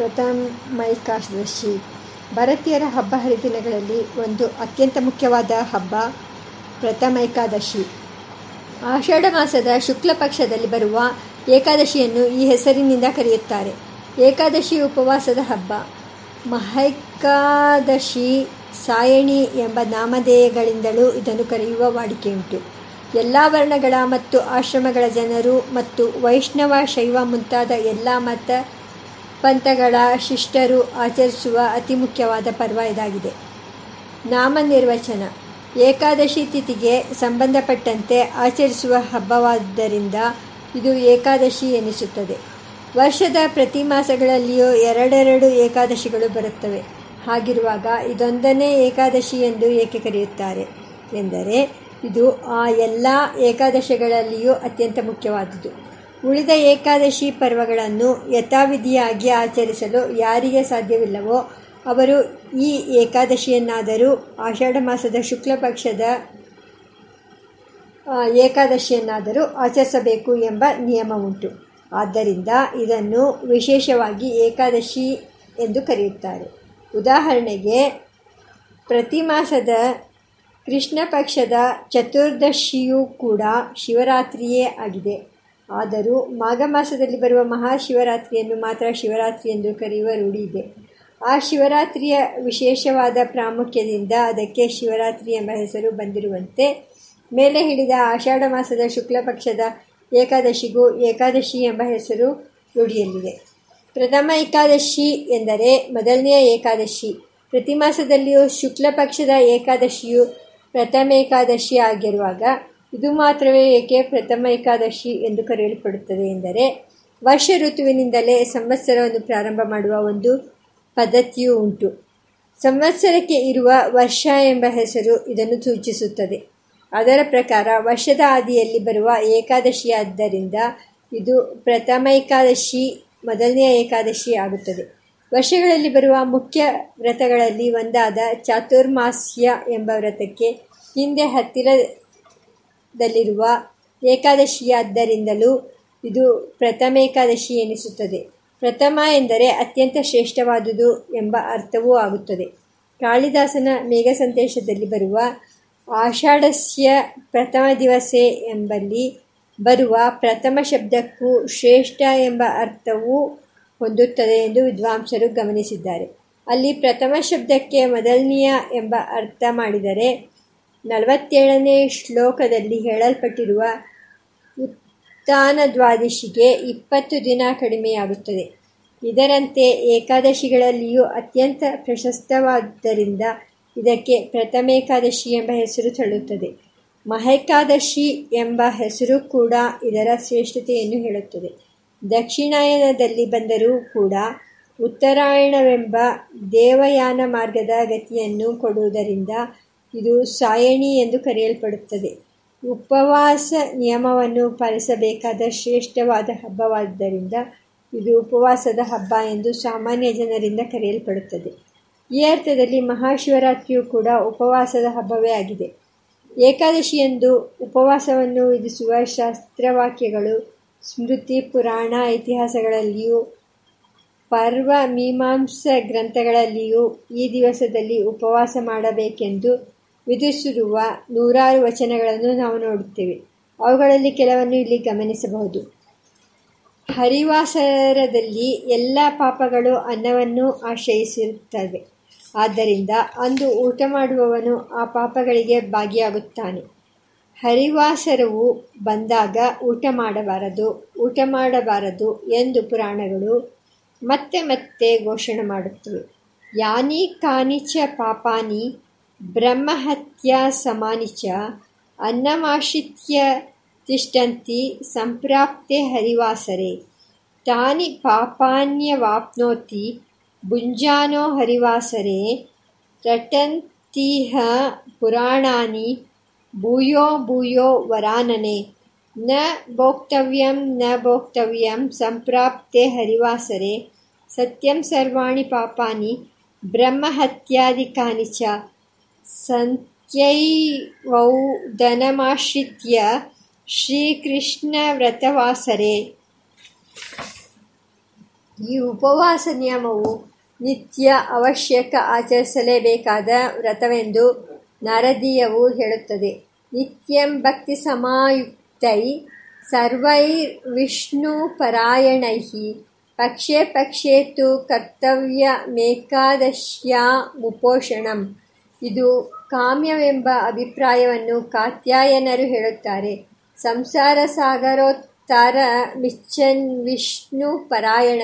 ಪ್ರಥಮೈಕಾದಶಿ ಭಾರತೀಯರ ಹಬ್ಬ ಹರಿದಿನಗಳಲ್ಲಿ ಒಂದು ಅತ್ಯಂತ ಮುಖ್ಯವಾದ ಹಬ್ಬ ಪ್ರಥಮೈಕಾದಶಿ ಆಷಾಢ ಮಾಸದ ಶುಕ್ಲ ಪಕ್ಷದಲ್ಲಿ ಬರುವ ಏಕಾದಶಿಯನ್ನು ಈ ಹೆಸರಿನಿಂದ ಕರೆಯುತ್ತಾರೆ. ಏಕಾದಶಿ ಉಪವಾಸದ ಹಬ್ಬ. ಮಹೈಕಾದಶಿ ಸಾಯಣಿ ಎಂಬ ನಾಮಧೇಯಗಳಿಂದಲೂ ಇದನ್ನು ಕರೆಯುವ ವಾಡಿಕೆಯುಂಟು. ಎಲ್ಲ ವರ್ಣಗಳ ಮತ್ತು ಆಶ್ರಮಗಳ ಜನರು ಮತ್ತು ವೈಷ್ಣವ, ಶೈವ ಮುಂತಾದ ಎಲ್ಲ ಮತ ಪಂಥಗಳ ಶಿಷ್ಟರು ಆಚರಿಸುವ ಅತಿ ಮುಖ್ಯವಾದ ಪರ್ವ ಇದಾಗಿದೆ. ನಾಮನಿರ್ವಚನ. ಏಕಾದಶಿ ತಿಥಿಗೆ ಸಂಬಂಧಪಟ್ಟಂತೆ ಆಚರಿಸುವ ಹಬ್ಬವಾದ್ದರಿಂದ ಇದು ಏಕಾದಶಿ ಎನಿಸುತ್ತದೆ. ವರ್ಷದ ಪ್ರತಿ ಮಾಸಗಳಲ್ಲಿಯೂ ಎರಡೆರಡು ಏಕಾದಶಿಗಳು ಬರುತ್ತವೆ. ಹಾಗಿರುವಾಗ ಇದೊಂದನೇ ಏಕಾದಶಿ ಎಂದು ಏಕೆ ಕರೆಯುತ್ತಾರೆ? ಎಂದರೆ ಇದು ಆ ಎಲ್ಲ ಏಕಾದಶಿಗಳಲ್ಲಿಯೂ ಅತ್ಯಂತ ಮುಖ್ಯವಾದುದು. ಉಳಿದ ಏಕಾದಶಿ ಪರ್ವಗಳನ್ನು ಯಥಾವಿಧಿಯಾಗಿ ಆಚರಿಸಲು ಯಾರಿಗೆ ಸಾಧ್ಯವಿಲ್ಲವೋ ಅವರು ಈ ಏಕಾದಶಿಯನ್ನಾದರೂ ಆಷಾಢ ಮಾಸದ ಶುಕ್ಲ ಪಕ್ಷದ ಏಕಾದಶಿಯನ್ನಾದರೂ ಆಚರಿಸಬೇಕು ಎಂಬ ನಿಯಮ ಉಂಟು ಆದ್ದರಿಂದ ಇದನ್ನು ವಿಶೇಷವಾಗಿ ಏಕಾದಶಿ ಎಂದು ಕರೆಯುತ್ತಾರೆ. ಉದಾಹರಣೆಗೆ, ಪ್ರತಿ ಮಾಸದ ಕೃಷ್ಣ ಪಕ್ಷದ ಚತುರ್ದಶಿಯೂ ಕೂಡ ಶಿವರಾತ್ರಿಯೇ ಆಗಿದೆ. ಆದರೂ ಮಾಘ ಮಾಸದಲ್ಲಿ ಬರುವ ಮಹಾಶಿವರಾತ್ರಿಯನ್ನು ಮಾತ್ರ ಶಿವರಾತ್ರಿ ಎಂದು ಕರೆಯುವ ರೂಢಿ ಇದೆ. ಆ ಶಿವರಾತ್ರಿಯ ವಿಶೇಷವಾದ ಪ್ರಾಮುಖ್ಯದಿಂದ ಅದಕ್ಕೆ ಶಿವರಾತ್ರಿ ಎಂಬ ಹೆಸರು ಬಂದಿರುವಂತೆ ಮೇಲೆ ಹಿಡಿದ ಆಷಾಢ ಮಾಸದ ಶುಕ್ಲ ಪಕ್ಷದ ಏಕಾದಶಿಗೂ ಏಕಾದಶಿ ಎಂಬ ಹೆಸರು ರೂಢಿಯಲ್ಲಿದೆ. ಪ್ರಥಮ ಏಕಾದಶಿ ಎಂದರೆ ಮೊದಲನೆಯ ಏಕಾದಶಿ. ಪ್ರತಿ ಮಾಸದಲ್ಲಿಯೂ ಶುಕ್ಲ ಪಕ್ಷದ ಏಕಾದಶಿಯು ಪ್ರಥಮ ಏಕಾದಶಿ ಆಗಿರುವಾಗ ಇದು ಮಾತ್ರವೇ ಏಕೆ ಪ್ರಥಮ ಏಕಾದಶಿ ಎಂದು ಕರೆಯಲ್ಪಡುತ್ತದೆ ಎಂದರೆ, ವರ್ಷ ಋತುವಿನಿಂದಲೇ ಸಂವತ್ಸರವನ್ನು ಪ್ರಾರಂಭ ಮಾಡುವ ಒಂದು ಪದ್ಧತಿಯೂ ಉಂಟು. ಸಂವತ್ಸರಕ್ಕೆ ಇರುವ ವರ್ಷ ಎಂಬ ಹೆಸರು ಇದನ್ನು ಸೂಚಿಸುತ್ತದೆ. ಅದರ ಪ್ರಕಾರ ವರ್ಷದ ಆದಿಯಲ್ಲಿ ಬರುವ ಏಕಾದಶಿಯಾದ್ದರಿಂದ ಇದು ಪ್ರಥಮ ಏಕಾದಶಿ, ಮೊದಲನೆಯ ಏಕಾದಶಿ ಆಗುತ್ತದೆ. ವರ್ಷಗಳಲ್ಲಿ ಬರುವ ಮುಖ್ಯ ವ್ರತಗಳಲ್ಲಿ ಒಂದಾದ ಚಾತುರ್ಮಾಸ್ಯ ಎಂಬ ವ್ರತಕ್ಕೆ ಹಿಂದೆ ಹತ್ತಿರದಲ್ಲಿರುವ ಏಕಾದಶಿಯಾದ್ದರಿಂದಲೂ ಇದು ಪ್ರಥಮೇಕಾದಶಿ ಎನಿಸುತ್ತದೆ. ಪ್ರಥಮ ಎಂದರೆ ಅತ್ಯಂತ ಶ್ರೇಷ್ಠವಾದುದು ಎಂಬ ಅರ್ಥವೂ ಆಗುತ್ತದೆ. ಕಾಳಿದಾಸನ ಮೇಘಸಂದೇಶದಲ್ಲಿ ಬರುವ ಆಷಾಢಸ್ಯ ಪ್ರಥಮ ದಿವಸೆ ಎಂಬಲ್ಲಿ ಬರುವ ಪ್ರಥಮ ಶಬ್ದಕ್ಕೂ ಶ್ರೇಷ್ಠ ಎಂಬ ಅರ್ಥವೂ ಹೊಂದುತ್ತದೆ ಎಂದು ವಿದ್ವಾಂಸರು ಗಮನಿಸಿದ್ದಾರೆ. ಅಲ್ಲಿ ಪ್ರಥಮ ಶಬ್ದಕ್ಕೆ ಮೊದಲನೆಯ ಎಂಬ ಅರ್ಥ ಮಾಡಿದರೆ ನಲವತ್ತೇಳನೇ ಶ್ಲೋಕದಲ್ಲಿ ಹೇಳಲ್ಪಟ್ಟಿರುವ ಉತ್ಥಾನ ದ್ವಾದಶಿಗೆ ಇಪ್ಪತ್ತು ದಿನ ಕಡಿಮೆಯಾಗುತ್ತದೆ. ಇದರಂತೆ ಏಕಾದಶಿಗಳಲ್ಲಿಯೂ ಅತ್ಯಂತ ಪ್ರಶಸ್ತವಾದ್ದರಿಂದ ಇದಕ್ಕೆ ಪ್ರಥಮೇಕಾದಶಿ ಎಂಬ ಹೆಸರು ತಳ್ಳುತ್ತದೆ. ಮಹೇಕಾದಶಿ ಎಂಬ ಹೆಸರು ಕೂಡ ಇದರ ಶ್ರೇಷ್ಠತೆಯನ್ನು ಹೇಳುತ್ತದೆ. ದಕ್ಷಿಣಾಯನದಲ್ಲಿ ಬಂದರೂ ಕೂಡ ಉತ್ತರಾಯಣವೆಂಬ ದೇವಯಾನ ಮಾರ್ಗದ ಗತಿಯನ್ನು ಕೊಡುವುದರಿಂದ ಇದು ಸಾಯಣಿ ಎಂದು ಕರೆಯಲ್ಪಡುತ್ತದೆ. ಉಪವಾಸ ನಿಯಮವನ್ನು ಪಾಲಿಸಬೇಕಾದ ಶ್ರೇಷ್ಠವಾದ ಹಬ್ಬವಾದ್ದರಿಂದ ಇದು ಉಪವಾಸದ ಹಬ್ಬ ಎಂದು ಸಾಮಾನ್ಯ ಜನರಿಂದ ಕರೆಯಲ್ಪಡುತ್ತದೆ. ಈ ಅರ್ಥದಲ್ಲಿ ಮಹಾಶಿವರಾತ್ರಿಯು ಕೂಡ ಉಪವಾಸದ ಹಬ್ಬವೇ ಆಗಿದೆ. ಏಕಾದಶಿಯಂದು ಉಪವಾಸವನ್ನು ವಿಧಿಸುವ ಶಾಸ್ತ್ರವಾಕ್ಯಗಳು, ಸ್ಮೃತಿ, ಪುರಾಣ ಇತಿಹಾಸಗಳಲ್ಲಿಯೂ, ಪರ್ವ, ಮೀಮಾಂಸ ಗ್ರಂಥಗಳಲ್ಲಿಯೂ ಈ ದಿವಸದಲ್ಲಿ ಉಪವಾಸ ಮಾಡಬೇಕೆಂದು ವಿಧಿಸಿರುವ ನೂರಾರು ವಚನಗಳನ್ನು ನಾವು ನೋಡುತ್ತೇವೆ. ಅವುಗಳಲ್ಲಿ ಕೆಲವನ್ನು ಇಲ್ಲಿ ಗಮನಿಸಬಹುದು. ಹರಿವಾಸರದಲ್ಲಿ ಎಲ್ಲ ಪಾಪಗಳು ಅನ್ನವನ್ನು ಆಶ್ರಯಿಸಿರುತ್ತವೆ. ಆದ್ದರಿಂದ ಅಂದು ಊಟ ಮಾಡುವವನು ಆ ಪಾಪಗಳಿಗೆ ಭಾಗಿಯಾಗುತ್ತಾನೆ. ಹರಿವಾಸರವು ಬಂದಾಗ ಊಟ ಮಾಡಬಾರದು ಊಟ ಮಾಡಬಾರದು ಎಂದು ಪುರಾಣಗಳು ಮತ್ತೆ ಮತ್ತೆ ಘೋಷಣೆ ಮಾಡುತ್ತವೆ. ಯಾನಿ ಕಾನಿಚ ಪಾಪಾನಿ ब्रह्महत्यासमानि च अन्नमाश्रित्य तिष्ठन्ति सम्प्राप्ते हरिवासरे। तानि पापान्यवाप्नोति भुञ्जानो हरिवासरे। रटन्तीह पुराणानि भूयो भूयो वरानने। न भोक्तव्यं न भोक्तव्यं सम्प्राप्ते हरिवासरे। सत्यं सर्वाणि पापानि ब्रह्महत्यादिकानि च। ಸಂತ್ಯೈವೌ ಶ್ರೀಕೃಷ್ಣ ವ್ರತವಾಸರೆ ಈ ಉಪವಾಸ ನಿಯಮವು ನಿತ್ಯ ಅವಶ್ಯಕ ಆಚರಿಸಲೇಬೇಕಾದ ವ್ರತವೆಂದು ನಾರದೀಯವು ಹೇಳುತ್ತದೆ. ನಿತ್ಯಂ ಭಕ್ತಿ ಸಮಾಯುಕ್ತೈ ಸರ್ವೈರ್ವಿಷ್ಣುಪರಾಯಣೈ ಪಕ್ಷೇ ಪಕ್ಷೇ ತು ಕರ್ತವ್ಯಮೇಕಾದಶ್ಯಾಮುಪೋಷಣಂ. ಇದು ಕಾಮ್ಯವೆಂಬ ಅಭಿಪ್ರಾಯವನ್ನು ಕಾತ್ಯಾಯನರು ಹೇಳುತ್ತಾರೆ. ಸಂಸಾರ ಸಾಗರೋತ್ತರ ಮಿಚ್ಚನ್ ವಿಷ್ಣು ಪರಾಯಣ,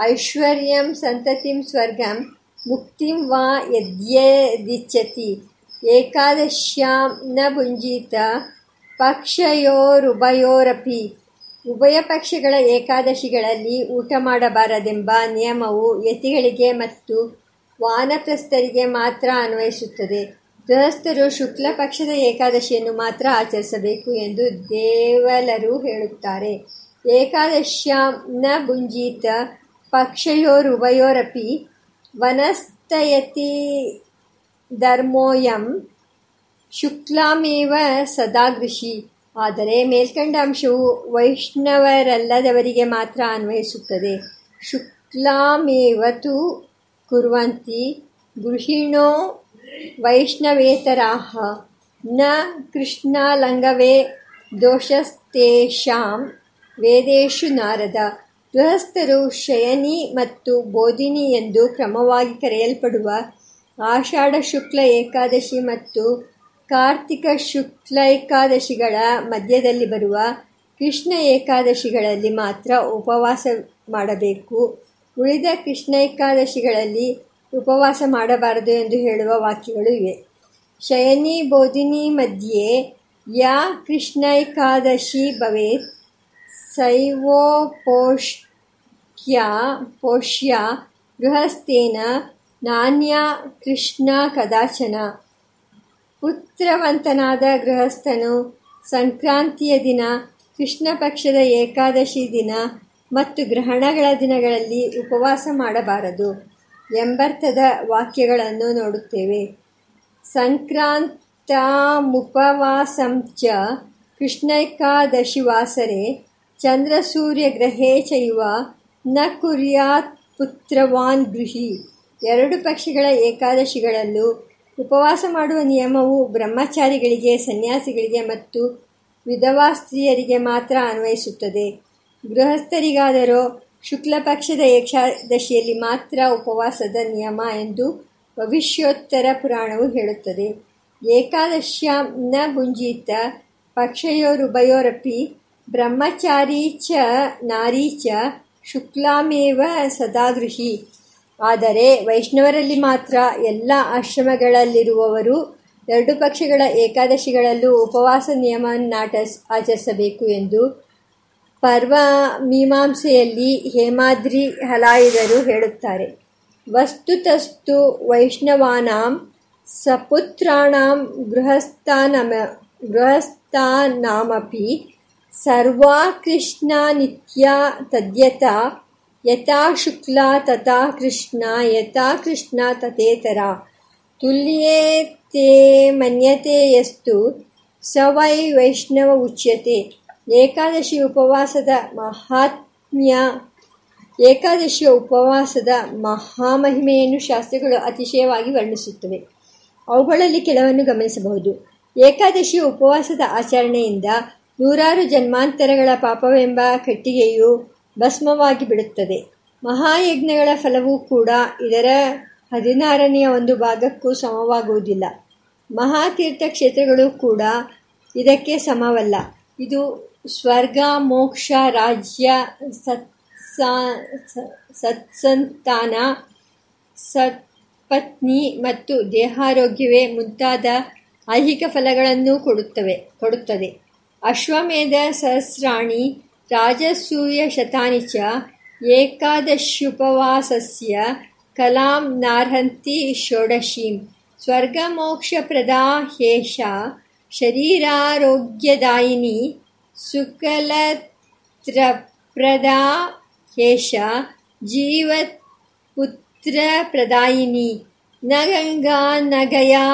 ಐಶ್ವರ್ಯಂ ಸಂತತಿಂ ಸ್ವರ್ಗಂ, ಮುಕ್ತಿಂ ವಾ ಯದ್ಯದಿಚ್ಚತಿ ಏಕಾದಶ್ಯಾಂ ನ ಭುಂಜಿತ ಪಕ್ಷಯೋರುಭಯೋರಪಿ. ಉಭಯ ಪಕ್ಷಗಳ ಏಕಾದಶಿಗಳಲ್ಲಿ ಊಟ ಮಾಡಬಾರದೆಂಬ ನಿಯಮವು ಯತಿಗಳಿಗೆ ಮತ್ತು ವಾನಪ್ರಸ್ಥರಿಗೆ ಮಾತ್ರ ಅನ್ವಯಿಸುತ್ತದೆ. ಗೃಹಸ್ಥರು ಶುಕ್ಲ ಪಕ್ಷದ ಏಕಾದಶಿಯನ್ನು ಮಾತ್ರ ಆಚರಿಸಬೇಕು ಎಂದು ದೇವಲರು ಹೇಳುತ್ತಾರೆ. ಏಕಾದಶ್ಯಾಂ ನ ಭುಂಜಿತ ಪಕ್ಷಯೋರುಭಯೋರಪಿ ವನಸ್ತಯತಿ ಧರ್ಮೋಯಂ ಶುಕ್ಲಾಮೇವ ಸದಾಗೃಷಿ ಆದರೆ ಮೇಲ್ಕಂಡ ಅಂಶವು ವೈಷ್ಣವರಲ್ಲದವರಿಗೆ ಮಾತ್ರ ಅನ್ವಯಿಸುತ್ತದೆ. ಶುಕ್ಲಾಮೇವ ಕುರ್ವಂತಿ ಗೃಹಿಣೋ ವೈಷ್ಣವೇತರಾಹ ನ ಕೃಷ್ಣಾಲಂಗವೇ ದೋಷಸ್ತೇಷಾಂ ವೇದೇಶು ನಾರದ ಗೃಹಸ್ಥರು ಶಯನಿ ಮತ್ತು ಬೋಧಿನಿ ಎಂದು ಕ್ರಮವಾಗಿ ಕರೆಯಲ್ಪಡುವ ಆಷಾಢ ಶುಕ್ಲ ಏಕಾದಶಿ ಮತ್ತು ಕಾರ್ತಿಕ ಶುಕ್ಲ ಏಕಾದಶಿಗಳ ಮಧ್ಯದಲ್ಲಿ ಬರುವ ಕೃಷ್ಣ ಏಕಾದಶಿಗಳಲ್ಲಿ ಮಾತ್ರ ಉಪವಾಸ ಮಾಡಬೇಕು. ಉಳಿದ ಕೃಷ್ಣೈಕಾದಶಿಗಳಲ್ಲಿ ಉಪವಾಸ ಮಾಡಬಾರದು ಎಂದು ಹೇಳುವ ವಾಕ್ಯಗಳು ಇವೆ. ಶಯನಿ ಬೋಧಿನಿ ಮಧ್ಯೆ ಯಾ ಕೃಷ್ಣೈಕಾದಶಿ ಭವೇತ್ ಸೈವೋಪೋಷ್ಯ ಪೋಷ್ಯ ಗೃಹಸ್ಥೇನ ನಾಣ್ಯ ಕೃಷ್ಣ ಕದಾಚನ. ಪುತ್ರವಂತನಾದ ಗೃಹಸ್ಥನು ಸಂಕ್ರಾಂತಿಯ ದಿನ, ಕೃಷ್ಣ ಪಕ್ಷದ ಏಕಾದಶಿ ದಿನ ಮತ್ತು ಗ್ರಹಣಗಳ ದಿನಗಳಲ್ಲಿ ಉಪವಾಸ ಮಾಡಬಾರದು ಎಂಬರ್ಥದ ವಾಕ್ಯಗಳನ್ನು ನೋಡುತ್ತೇವೆ. ಸಂಕ್ರಾಂತಾಮುಪವಾಸಂಚ ಕೃಷ್ಣೈಕಾದಶಿವಾಸರೆ ಚಂದ್ರಸೂರ್ಯಗ್ರಹೇ ಚೈವ ನ ಕುರ್ಯಾತ್ ಪುತ್ರವಾನ್ ಗೃಹಿ. ಎರಡು ಪಕ್ಷಗಳ ಏಕಾದಶಿಗಳಲ್ಲೂ ಉಪವಾಸ ಮಾಡುವ ನಿಯಮವು ಬ್ರಹ್ಮಚಾರಿಗಳಿಗೆ, ಸನ್ಯಾಸಿಗಳಿಗೆ ಮತ್ತು ವಿಧವಾ ಸ್ತ್ರೀಯರಿಗೆ ಮಾತ್ರ ಅನ್ವಯಿಸುತ್ತದೆ. ಗೃಹಸ್ಥರಿಗಾದರೋ ಶುಕ್ಲ ಪಕ್ಷದ ಏಕಾದಶಿಯಲ್ಲಿ ಮಾತ್ರ ಉಪವಾಸದ ನಿಯಮ ಎಂದು ಭವಿಷ್ಯೋತ್ತರ ಪುರಾಣವು ಹೇಳುತ್ತದೆ. ಏಕಾದಶ್ಯಾಂ ನ ಭುಂಜಿತ ಪಕ್ಷಯೋರುಭಯೋರಪಿ ಬ್ರಹ್ಮಚಾರಿ ಚ ನಾರೀ ಚ ಶುಕ್ಲಾಮೇವ ಸದಾಗೃಹಿ. ಆದರೆ ವೈಷ್ಣವರಲ್ಲಿ ಮಾತ್ರ ಎಲ್ಲ ಆಶ್ರಮಗಳಲ್ಲಿರುವವರು ಎರಡು ಪಕ್ಷಗಳ ಏಕಾದಶಿಗಳಲ್ಲೂ ಉಪವಾಸ ನಿಯಮವನ್ನಾಟ ಆಚರಿಸಬೇಕು ಎಂದು ಪರ್ವ ಮೀಮಾಂಸೆಯಲ್ಲಿ ಹೇಮಾದ್ರಿ ಹಲಾಯಿದರು ಹೇಳುತ್ತಾರೆ. ವಸ್ತುತಸ್ತು ವೈಷ್ಣವಾನಾಂ ಸಪುತ್ರಾಣಾಂ ಗೃಹಸ್ಥಾನಮ, ಗೃಹಸ್ಥಾನಾಮಪಿ ಸರ್ವಾ ಕೃಷ್ಣ ನಿತ್ಯ ತದ್ಯತಾ ಯಥಾ ಶುಕ್ಲ ತಥಾ ಕೃಷ್ಣ ಯಥಾ ಕೃಷ್ಣ ತಥೇತರ. ತುಲ್ಯೇ ತೇ ಮನ್ಯತೆ ಯಸ್ತು ಸ ವೈ ವೈಷ್ಣವ ಉಚ್ಯತೆ. ಏಕಾದಶಿ ಉಪವಾಸದ ಮಹಾತ್ಮ್ಯ. ಏಕಾದಶಿಯ ಉಪವಾಸದ ಮಹಾಮಹಿಮೆಯನ್ನು ಶಾಸ್ತ್ರಗಳು ಅತಿಶಯವಾಗಿ ವರ್ಣಿಸುತ್ತವೆ. ಅವುಗಳಲ್ಲಿ ಕೆಲವನ್ನು ಗಮನಿಸಬಹುದು. ಏಕಾದಶಿಯ ಉಪವಾಸದ ಆಚರಣೆಯಿಂದ ನೂರಾರು ಜನ್ಮಾಂತರಗಳ ಪಾಪವೆಂಬ ಕಟ್ಟಿಗೆಯು ಭಸ್ಮವಾಗಿ ಬಿಡುತ್ತದೆ. ಮಹಾಯಜ್ಞಗಳ ಫಲವೂ ಕೂಡ ಇದರ ಹದಿನಾರನೆಯ ಒಂದು ಭಾಗಕ್ಕೂ ಸಮವಾಗುವುದಿಲ್ಲ. ಮಹಾತೀರ್ಥ ಕ್ಷೇತ್ರಗಳು ಕೂಡ ಇದಕ್ಕೆ ಸಮವಲ್ಲ. ಇದು ಸ್ವರ್ಗ, ಮೋಕ್ಷ, ರಾಜ್ಯ ಸತ್ಸಾ ಸತ್ಸಂತಾನ, ಸತ್ಪತ್ನಿ ಮತ್ತು ದೇಹಾರೋಗ್ಯವೇ ಮುಂತಾದ ಐಹಿಕ ಫಲಗಳನ್ನು ಕೊಡುತ್ತವೆ, ಕೊಡುತ್ತದೆ. ಅಶ್ವಮೇಧ ಸಹಸ್ರಾಣಿ ರಾಜಸೂಯ ಶತಾನಿಚ ಏಕಾದಶ್ಯುಪವಾಸಸ್ಯ ಕಲಾಂ ನಾರ್ಹಂತಿ ಷೋಡಶೀಂ. ಸ್ವರ್ಗಮೋಕ್ಷಪ್ರದಾ ಹೇಷ ಶರೀರಾರೋಗ್ಯದಾಯಿನಿ ಸುಕಲತ್ರಪ್ರದಾ ಹೇಷ ಜೀವತ್ಪುತ್ರಪ್ರದಾಯಿನಿ. ನ ಗಂಗಾ ನ ಗಯಾ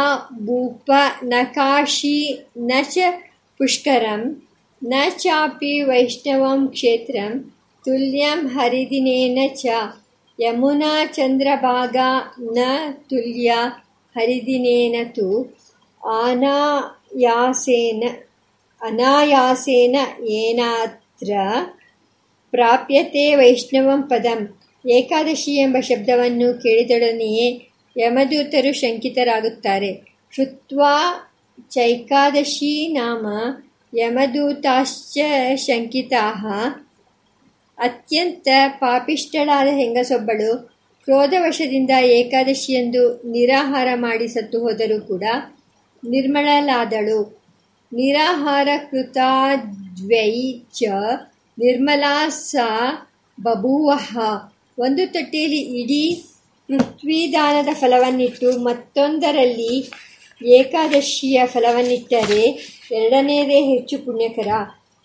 ಭೂಪ ನ ಕಾಶಿ ನ ಚ ಪುಷ್ಕರಂ, ನ ಚಾಪಿ ವೈಷ್ಣವಂ ಕ್ಷೇತ್ರಂ, ತುಲ್ಯಂ ಹರಿದಿನೇನ ಚ, ಯಮುನಾ ಚಂದ್ರಭಾಗಾ ನ ತುಲ್ಯ ಹರಿದಿನೇನ ತು, ಆನಾಯಾಸೇನ अनायासेन ಅನಾಯಾಸೇನ ಏನಾತ್ರ ಪ್ರಾಪ್ಯತೆ ವೈಷ್ಣವಂ ಪದಂ ಏಕಾದಶಿ ಎಂಬ ಶಬ್ದವನ್ನು ಕೇಳಿದೊಡನೆಯೇ ಯಮದೂತರು ಶಂಕಿತರಾಗುತ್ತಾರೆ ಶುತ್ವಾ ಚೈಕಾದಶಿ ನಾಮ ಯಮದೂತಾಶ್ಚ ಶಂಕಿತಾ ಅತ್ಯಂತ ಪಾಪಿಷ್ಟಳಾದ ಹೆಂಗಸೊಬ್ಬಳು ಕ್ರೋಧವಶದಿಂದ ಏಕಾದಶಿಯಂದು ನಿರಾಹಾರ ಮಾಡಿ ಸತ್ತು ಹೋದರೂ ಕೂಡ ನಿರ್ಮಳಲಾದಳು ನಿರಾಹಾರಕೃತಾದ್ವೈ ಚ ನಿರ್ಮಲಾ ಸಾ ಬಭೂವಃ. ಒಂದು ತಟ್ಟೆಯಲ್ಲಿ ಇಡೀ ಪೃಥ್ವಿದಾನದ ಫಲವನ್ನಿಟ್ಟು ಮತ್ತೊಂದರಲ್ಲಿ ಏಕಾದಶಿಯ ಫಲವನ್ನಿಟ್ಟರೆ ಎರಡನೇದೇ ಹೆಚ್ಚು ಪುಣ್ಯಕರ.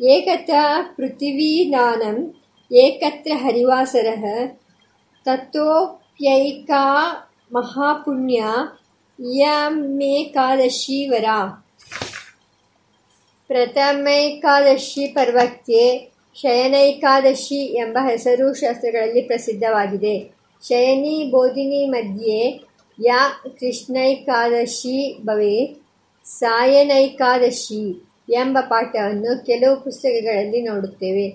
ಏಕತ ಪೃಥಿವೀದಾನಂ ಏಕತ್ರ ಹರಿವಾಸರ. ತಥೋಪ್ಯೈಕಾ ಮಹಾಪುಣ್ಯ ಇಯಮೇಕಾದಶಿ ವರ. ಪ್ರಥಮೈಕಾದಶಿ ಪರ್ವಕ್ಕೆ ಶಯನೈಕಾದಶಿ ಎಂಬ ಹೆಸರು ಶಾಸ್ತ್ರಗಳಲ್ಲಿ ಪ್ರಸಿದ್ಧವಾಗಿದೆ. ಶಯನಿ ಬೋಧಿನಿ ಮಧ್ಯೆ ಯಾ ಕೃಷ್ಣೈಕಾದಶಿ ಭವೆ ಸಾಯನೈಕಾದಶಿ ಎಂಬ ಪಾಠವನ್ನು ಕೆಲವು ಪುಸ್ತಕಗಳಲ್ಲಿ ನೋಡುತ್ತೇವೆ.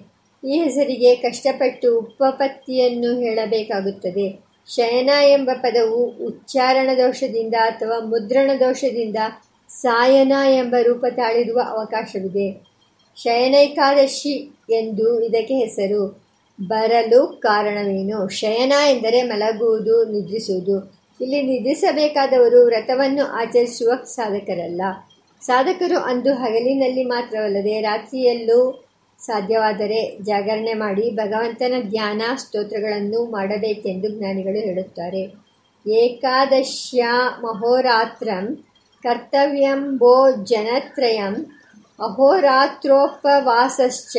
ಈ ಹೆಸರಿಗೆ ಕಷ್ಟಪಟ್ಟು ಉಪಪತ್ತಿಯನ್ನು ಹೇಳಬೇಕಾಗುತ್ತದೆ. ಶಯನ ಎಂಬ ಪದವು ಉಚ್ಚಾರಣ ದೋಷದಿಂದ ಅಥವಾ ಮುದ್ರಣ ದೋಷದಿಂದ ಸಾಯನ ಎಂಬ ರೂಪ ತಾಳಿರುವ ಅವಕಾಶವಿದೆ. ಶಯನೈಕಾದಶಿ ಎಂದು ಇದಕ್ಕೆ ಹೆಸರು. ಬರಲು ಕಾರಣವೇನು? ಶಯನ ಎಂದರೆ ಮಲಗುವುದು, ನಿದ್ರಿಸುವುದು. ಇಲ್ಲಿ ನಿದ್ರಿಸಬೇಕಾದವರು ವ್ರತವನ್ನು ಆಚರಿಸುವ ಸಾಧಕರಲ್ಲ. ಸಾಧಕರು ಅಂದು ಹಗಲಿನಲ್ಲಿ ಮಾತ್ರವಲ್ಲದೆ ರಾತ್ರಿಯಲ್ಲೂ ಸಾಧ್ಯವಾದರೆ ಜಾಗರಣೆ ಮಾಡಿ ಭಗವಂತನ ಧ್ಯಾನ ಸ್ತೋತ್ರಗಳನ್ನು ಮಾಡಬೇಕೆಂದು ಜ್ಞಾನಿಗಳು ಹೇಳುತ್ತಾರೆ. ಏಕಾದಶ್ಯ ಮಹೋರಾತ್ರಂ ಕರ್ತವ್ಯಂಬೋ ಜನತ್ರಯಂ ಅಹೋರಾತ್ರೋಪವಾಸಶ್ಚ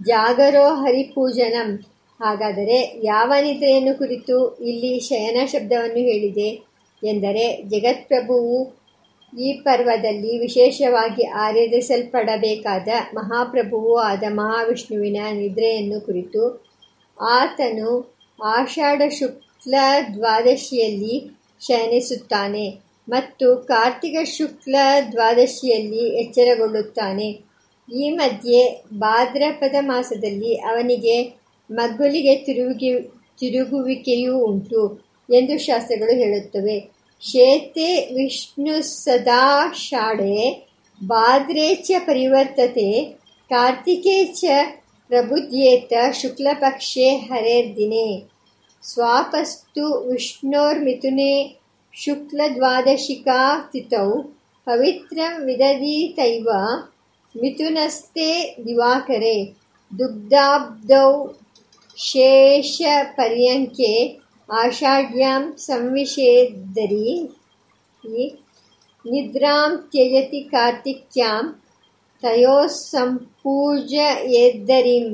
ಜಾಗರೋ ಹರಿಪೂಜನಂ ಹಾಗಾದರೆ ಯಾವ ನಿದ್ರೆಯನ್ನು ಕುರಿತು ಇಲ್ಲಿ ಶಯನ ಶಬ್ದವನ್ನು ಹೇಳಿದೆ? ಎಂದರೆ ಜಗತ್ಪ್ರಭುವು ಈ ಪರ್ವದಲ್ಲಿ ವಿಶೇಷವಾಗಿ ಆರಾಧಿಸಲ್ಪಡಬೇಕಾದ ಮಹಾಪ್ರಭುವು ಆದ ಮಹಾವಿಷ್ಣುವಿನ ನಿದ್ರೆಯನ್ನು ಕುರಿತು ಆತನು ಆಷಾಢ ಶುಕ್ಲ ದ್ವಾದಶಿಯಲ್ಲಿ ಶಯನಿಸುತ್ತಾನೆ. ಮತ್ತು ಕಾರ್ತಿಕ ಶುಕ್ಲ ದ್ವಾದಶಿಯಲ್ಲಿ ಎಚ್ಚರಗೊಳ್ಳುತ್ತಾನೆ. ಈ ಮಧ್ಯೆ ಭಾದ್ರಪದ ಮಾಸದಲ್ಲಿ ಅವನಿಗೆ ಮಗ್ಗುಲಿಗೆ ತಿರುಗಿ, ತಿರುಗುವಿಕೆಯೂ ಉಂಟು ಎಂದು ಶಾಸ್ತ್ರಗಳು ಹೇಳುತ್ತವೆ. ಶೇತೆ ವಿಷ್ಣು ಸದಾ ಶಾಡೆ ಭಾದ್ರೇಚ ಪರಿವರ್ತತೆ ಕಾರ್ತಿಕೇಚ ಚ ಪ್ರಬುದ್ಯೇತ ಶುಕ್ಲಪಕ್ಷೆ ಹರೇರ್ದಿನೇ. ಸ್ವಾಪಸ್ತು ವಿಷ್ಣೋರ್ಮಿಥುನೆ ಶುಕ್ಲದ್ವಾದಶಿಕಾ ತಿಥೌ ಪವಿತ್ರಂ ವಿದಧೀತೈವ ಮಿಥುನಸ್ತೆ ದಿವಾಕರೆ, ದುಗ್ಧಾಬ್ಧೌ ಶೇಷಪರ್ಯಂಕೆ, ಆಷಾಢ್ಯಾಂ ಸಂವಿಷೇದ್ದರಿ ನಿದ್ರಾಂ ತ್ಯಜತಿ ಕಾರ್ತಿಕ್ಯಾಂ ತಯೋಃ ಸಂಪೂಜಯೇದ್ದರಿಂ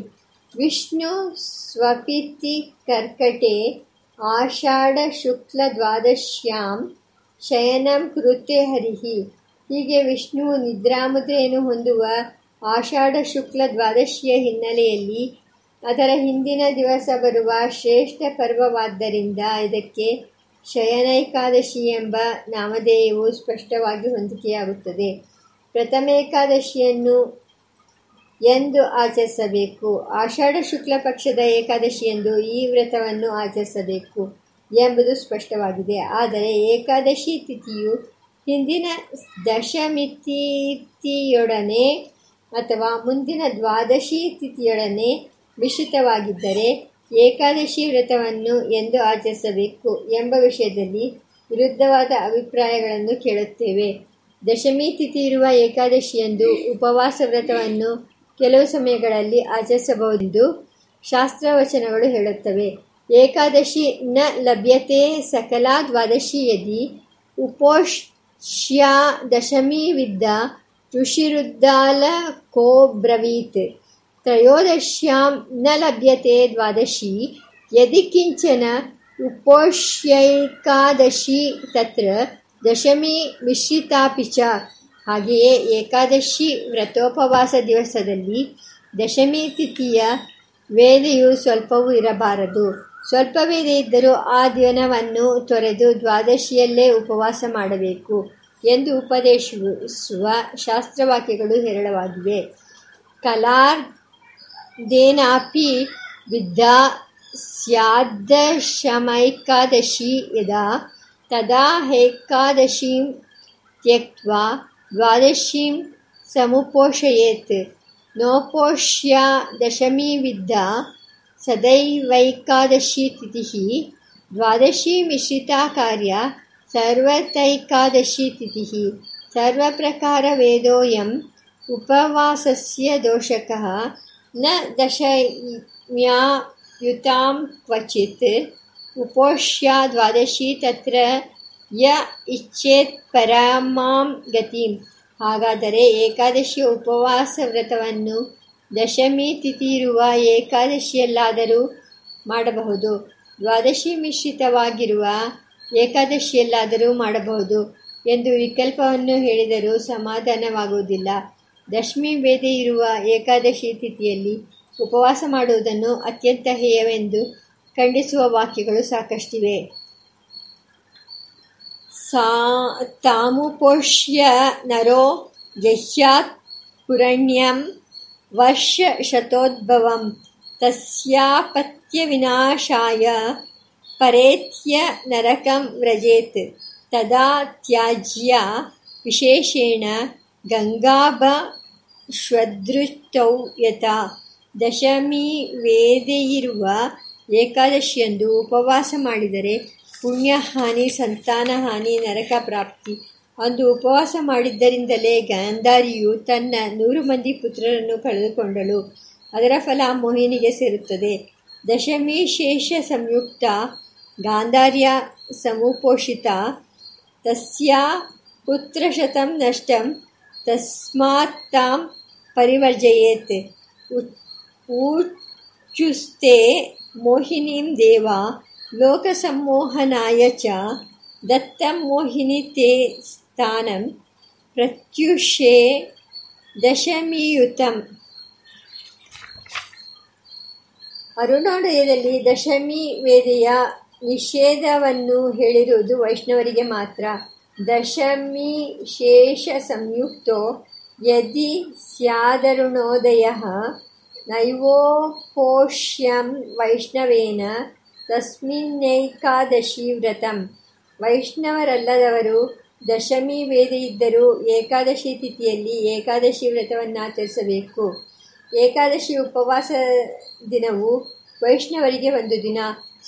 ವಿಷ್ಣು ಸ್ವಪಿತಿ ಕರ್ಕಟೆ ಆಷಾಢ ಶುಕ್ಲ ದ್ವಾದಶ್ಯಾಂ ಶಯನಂ ಕೃತೆ ಹರಿಹಿ. ಹೀಗೆ ವಿಷ್ಣುವು ನಿದ್ರಾಮುದ್ರೆಯನ್ನು ಹೊಂದುವ ಆಷಾಢ ಶುಕ್ಲ ದ್ವಾದಶಿಯ ಹಿನ್ನೆಲೆಯಲ್ಲಿ ಅದರ ಹಿಂದಿನ ದಿವಸ ಬರುವ ಶ್ರೇಷ್ಠ ಪರ್ವವಾದ್ದರಿಂದ ಇದಕ್ಕೆ ಶಯನೈಕಾದಶಿ ಎಂಬ ನಾಮಧೇಯವು ಸ್ಪಷ್ಟವಾಗಿ ಹೊಂದಿಕೆಯಾಗುತ್ತದೆ. ಪ್ರಥಮೇಕಾದಶಿಯನ್ನು ಎಂದು ಆಚರಿಸಬೇಕು. ಆಷಾಢ ಶುಕ್ಲ ಪಕ್ಷದ ಏಕಾದಶಿಯಂದು ಈ ವ್ರತವನ್ನು ಆಚರಿಸಬೇಕು ಎಂಬುದು ಸ್ಪಷ್ಟವಾಗಿದೆ. ಆದರೆ ಏಕಾದಶಿ ತಿಥಿಯು ಹಿಂದಿನ ದಶಮಿತಿಯೊಡನೆ ಅಥವಾ ಮುಂದಿನ ದ್ವಾದಶಿ ತಿಥಿಯೊಡನೆ ಮಿಶ್ರಿತವಾಗಿದ್ದರೆ ಏಕಾದಶಿ ವ್ರತವನ್ನು ಎಂದು ಆಚರಿಸಬೇಕು ಎಂಬ ವಿಷಯದಲ್ಲಿ ವಿರುದ್ಧವಾದ ಅಭಿಪ್ರಾಯಗಳನ್ನು ಕೇಳುತ್ತೇವೆ. ದಶಮಿ ತಿಥಿ ಇರುವ ಏಕಾದಶಿಯಂದು ಉಪವಾಸ ವ್ರತವನ್ನು ಕೆಲವು ಸಮಯಗಳಲ್ಲಿ ಆಚರಿಸಬಹುದೆಂದು ಶಾಸ್ತ್ರವಚನಗಳು ಹೇಳುತ್ತವೆ. ಏಕಾದಶಿ ನ ಲಭ್ಯತೆ ಸಕಲಾ ದ್ವಾದಶಿ ಯದಿ ಉಪೋಷ್ಯ ದಶಮಿ ವಿದ್ದ ಋಷಿರುದ್ದಾಲ ಕೋ ಬ್ರವೀತ್. ತ್ರಯೋದಶ್ಯಾಂ ನ ಲಭ್ಯತೆ ದ್ವಾದಶಿ ಯದಿ ಕಿಂಚನ ಉಪೋಷ್ಯೈಕಾದಶಿ ತತ್ರ ದಶಮಿ ಮಿಶ್ರಿತಾಪಿ ಚ. ಹಾಗೆಯೇ ಏಕಾದಶಿ ವ್ರತೋಪವಾಸ ದಿವಸದಲ್ಲಿ ದಶಮಿ ತಿಥಿಯ ವೇದೆಯು ಸ್ವಲ್ಪವೂ ಇರಬಾರದು. ಸ್ವಲ್ಪ ವೇಳೆ ಇದ್ದರೂ ಆ ದಿನವನ್ನು ತೊರೆದು ದ್ವಾದಶಿಯಲ್ಲೇ ಉಪವಾಸ ಮಾಡಬೇಕು ಎಂದು ಉಪದೇಶಿಸುವ ಶಾಸ್ತ್ರವಾಕ್ಯಗಳು ಹೇರಳವಾಗಿವೆ. ಕಲಾರ್ದೇನಾಪಿ ವಿದ್ಯಾ ಸ್ಯಾದಶಮೈಕಾದಶಿ ಯದಾ ತದಾ ಏಕಾದಶಿ ತ್ಯಕ್ವಾ द्वादशीं समुपोषयेत्। नोपोष्या दशमी विद्या सदैवैकादशी तिथिः द्वादशी मिश्रिता कार्या सर्वतैकादशी तिथिः सर्वप्रकारवेदोऽयम् उपवासस्य दोषकः। न दशम्यायुतां क्वचित् उपोष्य द्वादशी तत्र ಯ ಇಚ್ಛೇತ್ ಪರಮಾಂ ಗತಿಂ. ಹಾಗಾದರೆ ಏಕಾದಶಿಯ ಉಪವಾಸ ವ್ರತವನ್ನು ದಶಮಿ ತಿಥಿ ಇರುವ ಏಕಾದಶಿಯಲ್ಲಾದರೂ ಮಾಡಬಹುದು. ದ್ವಾದಶಿ ಮಿಶ್ರಿತವಾಗಿರುವ ಏಕಾದಶಿಯಲ್ಲಾದರೂ ಮಾಡಬಹುದು ಎಂದು ವಿಕಲ್ಪವನ್ನು ಹೇಳಿದರೂ ಸಮಾಧಾನವಾಗುವುದಿಲ್ಲ. ದಶಮಿ ವೇದೆ ಇರುವ ಏಕಾದಶಿ ತಿಥಿಯಲ್ಲಿ ಉಪವಾಸ ಮಾಡುವುದನ್ನು ಅತ್ಯಂತ ಹೇಯವೆಂದು ಖಂಡಿಸುವ ವಾಕ್ಯಗಳು ಸಾಕಷ್ಟಿವೆ. सा तामुपोष्य नरो जह्यात् पुरण्यं वर्षशतोद्भवं तस्यापत्यविनाशाय परेत्य नरकं व्रजेत् तदा त्याज्या विशेषेण ಗಂಗಾಭಶ್ವದೃಷ್ಟೌ ಯಥಾ ದಶಮಿ ವೇದೆಯಿರುವ ಏಕಾದಶಿಯಂದು ಉಪವಾಸ ಮಾಡಿದರೆ ಪುಣ್ಯಹಾನಿ, ಸಂತಾನಹಾನಿ ನರಕ ಪ್ರಾಪ್ತಿ ಅಂದು ಉಪವಾಸ ಮಾಡಿದ್ದರಿಂದಲೇ ಗಾಂಧಾರಿಯು ತನ್ನ ನೂರು ಮಂದಿ ಪುತ್ರರನ್ನು ಕಳೆದುಕೊಂಡಳು. ಅದರ ಫಲ ಮೋಹಿನಿಗೆ ಸೇರುತ್ತದೆ. ದಶಮಿ ಶೇಷ ಸಂಯುಕ್ತ ಗಾಂಧಾರ್ಯ ಸಮುಪೋಷಿತ, ತಸ್ಯ ಪುತ್ರಶತಂ ನಷ್ಟಂ, ತಸ್ಮಾತ್ ತಾಂ ಪರಿವರ್ಜಯೇತ್. ಊಚುಸ್ತೆ ಮೋಹಿನೀಂ ದೇವ ಲೋಕಸಮ್ಮೋಹನಾಯ ಚ ಮೋಹಿನಿ ತೇ ಸ್ಥಾನಂ ಪ್ರತ್ಯುಷೇ ದಶಮಿಯುತಂ ಅರುಣೋದಯದಲ್ಲಿ ದಶಮಿ ವೇದೆಯ ನಿಷೇಧವನ್ನು ಹೇಳಿರುವುದು ವೈಷ್ಣವರಿಗೆ ಮಾತ್ರ. ದಶಮಿ ಶೇಷ ಸಂಯುಕ್ತೋ ಯದಿ ಸ್ಯಾದರುಣೋದಯ ನೈವೋಪೋಷ್ಯಂ ವೈಷ್ಣವೇನ ತಸ್ಮಿನ್ನೈಕಾದಶಿ ವ್ರತಂ ವೈಷ್ಣವರಲ್ಲದವರು ದಶಮಿ ವೇದ ಇದ್ದರೂ ಏಕಾದಶಿ ತಿಥಿಯಲ್ಲಿ ಏಕಾದಶಿ ವ್ರತವನ್ನು ಆಚರಿಸಬೇಕು. ಏಕಾದಶಿ ಉಪವಾಸ ದಿನವು ವೈಷ್ಣವರಿಗೆ ಒಂದು ದಿನ,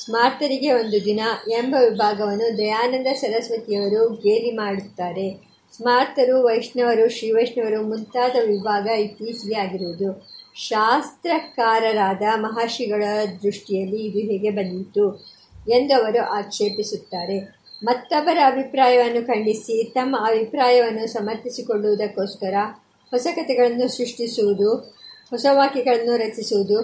ಸ್ಮಾರ್ತರಿಗೆ ಒಂದು ದಿನ ಎಂಬ ವಿಭಾಗವನ್ನು ದಯಾನಂದ ಸರಸ್ವತಿಯವರು ಗೇಲಿ ಮಾಡುತ್ತಾರೆ. ಸ್ಮಾರ್ತರು, ವೈಷ್ಣವರು, ಶ್ರೀ ವೈಷ್ಣವರು ಮುಂತಾದ ವಿಭಾಗ ಇತ್ತೀಚೆಗೆ ಆಗಿರುವುದು. ಶಾಸ್ತ್ರಕಾರರಾದ ಮಹರ್ಷಿಗಳ ದೃಷ್ಟಿಯಲ್ಲಿ ಇದು ಹೇಗೆ ಬಂದಿತು ಎಂದು ಅವರು ಆಕ್ಷೇಪಿಸುತ್ತಾರೆ. ಮತ್ತೊಬ್ಬರ ಅಭಿಪ್ರಾಯವನ್ನು ಖಂಡಿಸಿ, ತಮ್ಮ ಅಭಿಪ್ರಾಯವನ್ನು ಸಮರ್ಥಿಸಿಕೊಳ್ಳುವುದಕ್ಕೋಸ್ಕರ ಹೊಸ ಕಥೆಗಳನ್ನು ಸೃಷ್ಟಿಸುವುದು, ಹೊಸ ವಾಕ್ಯಗಳನ್ನು ರಚಿಸುವುದು,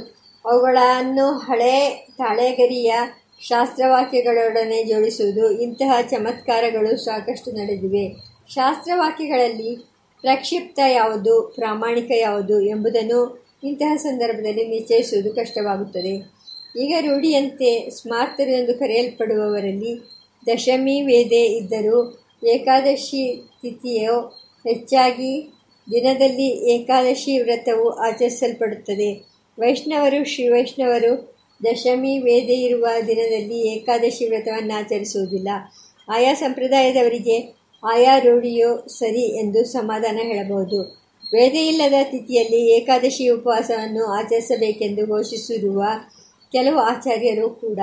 ಅವುಗಳನ್ನು ಹಳೆ ತಾಳೆಗರಿಯ ಶಾಸ್ತ್ರವಾಕ್ಯಗಳೊಡನೆ ಜೋಡಿಸುವುದು, ಇಂತಹ ಚಮತ್ಕಾರಗಳು ಸಾಕಷ್ಟು ನಡೆದಿವೆ. ಶಾಸ್ತ್ರವಾಕ್ಯಗಳಲ್ಲಿ ಪ್ರಕ್ಷಿಪ್ತ ಯಾವುದು, ಪ್ರಾಮಾಣಿಕ ಯಾವುದು ಎಂಬುದನ್ನು ಇಂತಹ ಸಂದರ್ಭದಲ್ಲಿ ನಿಶ್ಚಯಿಸುವುದು ಕಷ್ಟವಾಗುತ್ತದೆ. ಈಗ ರೂಢಿಯಂತೆ ಸ್ಮಾರ್ತರು ಎಂದು ಕರೆಯಲ್ಪಡುವವರಲ್ಲಿ ದಶಮಿ ವೇದೆ ಇದ್ದರೂ ಏಕಾದಶಿ ತಿಥಿಯು ಹೆಚ್ಚಾಗಿ ದಿನದಲ್ಲಿ ಏಕಾದಶಿ ವ್ರತವು ಆಚರಿಸಲ್ಪಡುತ್ತದೆ. ವೈಷ್ಣವರು, ಶ್ರೀ ವೈಷ್ಣವರು ದಶಮಿ ವೇದೆ ಇರುವ ದಿನದಲ್ಲಿ ಏಕಾದಶಿ ವ್ರತವನ್ನು ಆಚರಿಸುವುದಿಲ್ಲ. ಆಯಾ ಸಂಪ್ರದಾಯದವರಿಗೆ ಆಯಾ ರೂಢಿಯೋ ಸರಿ ಎಂದು ಸಮಾಧಾನ ಹೇಳಬಹುದು. ವೇದ ಇಲ್ಲದ ತಿಥಿಯಲ್ಲಿ ಏಕಾದಶಿ ಉಪವಾಸವನ್ನು ಆಚರಿಸಬೇಕೆಂದು ಘೋಷಿಸಿರುವ ಕೆಲವು ಆಚಾರ್ಯರು ಕೂಡ,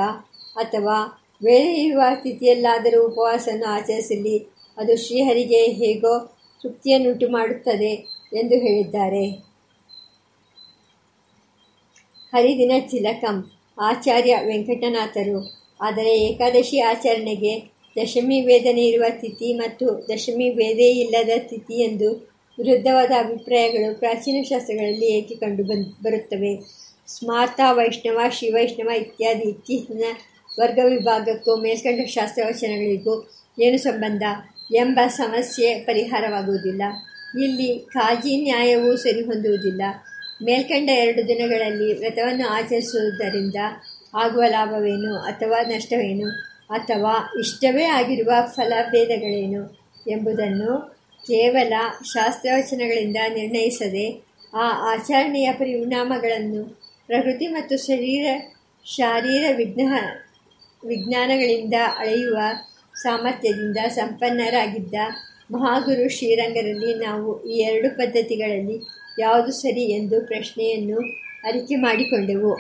ಅಥವಾ ವೇದೆಯಿರುವ ತಿಥಿಯಲ್ಲಾದರೂ ಉಪವಾಸವನ್ನು ಆಚರಿಸಲಿ, ಅದು ಶ್ರೀಹರಿಗೆ ಹೇಗೋ ತೃಪ್ತಿಯನ್ನುಂಟು ಮಾಡುತ್ತದೆ ಎಂದು ಹೇಳಿದ್ದಾರೆ. ಹರಿದಿನ ಚಿಲಕಂ ಆಚಾರ್ಯ ವೆಂಕಟನಾಥರು. ಆದರೆ ಏಕಾದಶಿ ಆಚರಣೆಗೆ ದಶಮಿ ವೇದನೆ ಇರುವ ತಿಥಿ ಮತ್ತು ದಶಮಿ ವೇದೇ ಇಲ್ಲದ ತಿಥಿ ಎಂದು ವಿರುದ್ಧವಾದ ಅಭಿಪ್ರಾಯಗಳು ಪ್ರಾಚೀನ ಶಾಸ್ತ್ರಗಳಲ್ಲಿ ಏಕೆ ಕಂಡು ಬಂದ್, ಬರುತ್ತವೆ? ಸ್ಮಾರ್ತ, ವೈಷ್ಣವ ಶಿವೈಷ್ಣವ ಇತ್ಯಾದಿ ಇತ್ತೀಚಿನ ವರ್ಗ ವಿಭಾಗಕ್ಕೂ ಮೇಲ್ಕಂಡ ಶಾಸ್ತ್ರವಚನಗಳಿಗೂ ಏನು ಸಂಬಂಧ ಎಂಬ ಸಮಸ್ಯೆ ಪರಿಹಾರವಾಗುವುದಿಲ್ಲ. ಇಲ್ಲಿ ಕಾಜಿ ನ್ಯಾಯವೂ ಸರಿಹೊಂದುವುದಿಲ್ಲ. ಮೇಲ್ಕಂಡ ಎರಡು ದಿನಗಳಲ್ಲಿ ವ್ರತವನ್ನು ಆಚರಿಸುವುದರಿಂದ ಆಗುವ ಲಾಭವೇನು ಅಥವಾ ನಷ್ಟವೇನು ಅಥವಾ ಇಷ್ಟವೇ ಆಗಿರುವ ಫಲಭೇದಗಳೇನು ಎಂಬುದನ್ನು ಕೇವಲ ಶಾಸ್ತ್ರವಚನಗಳಿಂದ ನಿರ್ಣಯಿಸದೆ ಆ ಆಚರಣೆಯ ಪರಿಣಾಮಗಳನ್ನು ಪ್ರಕೃತಿ ಮತ್ತು ಶರೀರ, ಶಾರೀರ ವಿಜ್ಞ ವಿಜ್ಞಾನಗಳಿಂದ ಅಳೆಯುವ ಸಾಮರ್ಥ್ಯದಿಂದ ಸಂಪನ್ನರಾಗಿದ್ದ ಮಹಾಗುರು ಶ್ರೀರಂಗರಲ್ಲಿ ನಾವು ಈ ಎರಡು ಪದ್ಧತಿಗಳಲ್ಲಿ ಯಾವುದು ಸರಿ ಎಂದು ಪ್ರಶ್ನೆಯನ್ನು ಅರಿಕೆ ಮಾಡಿಕೊಂಡೆವು.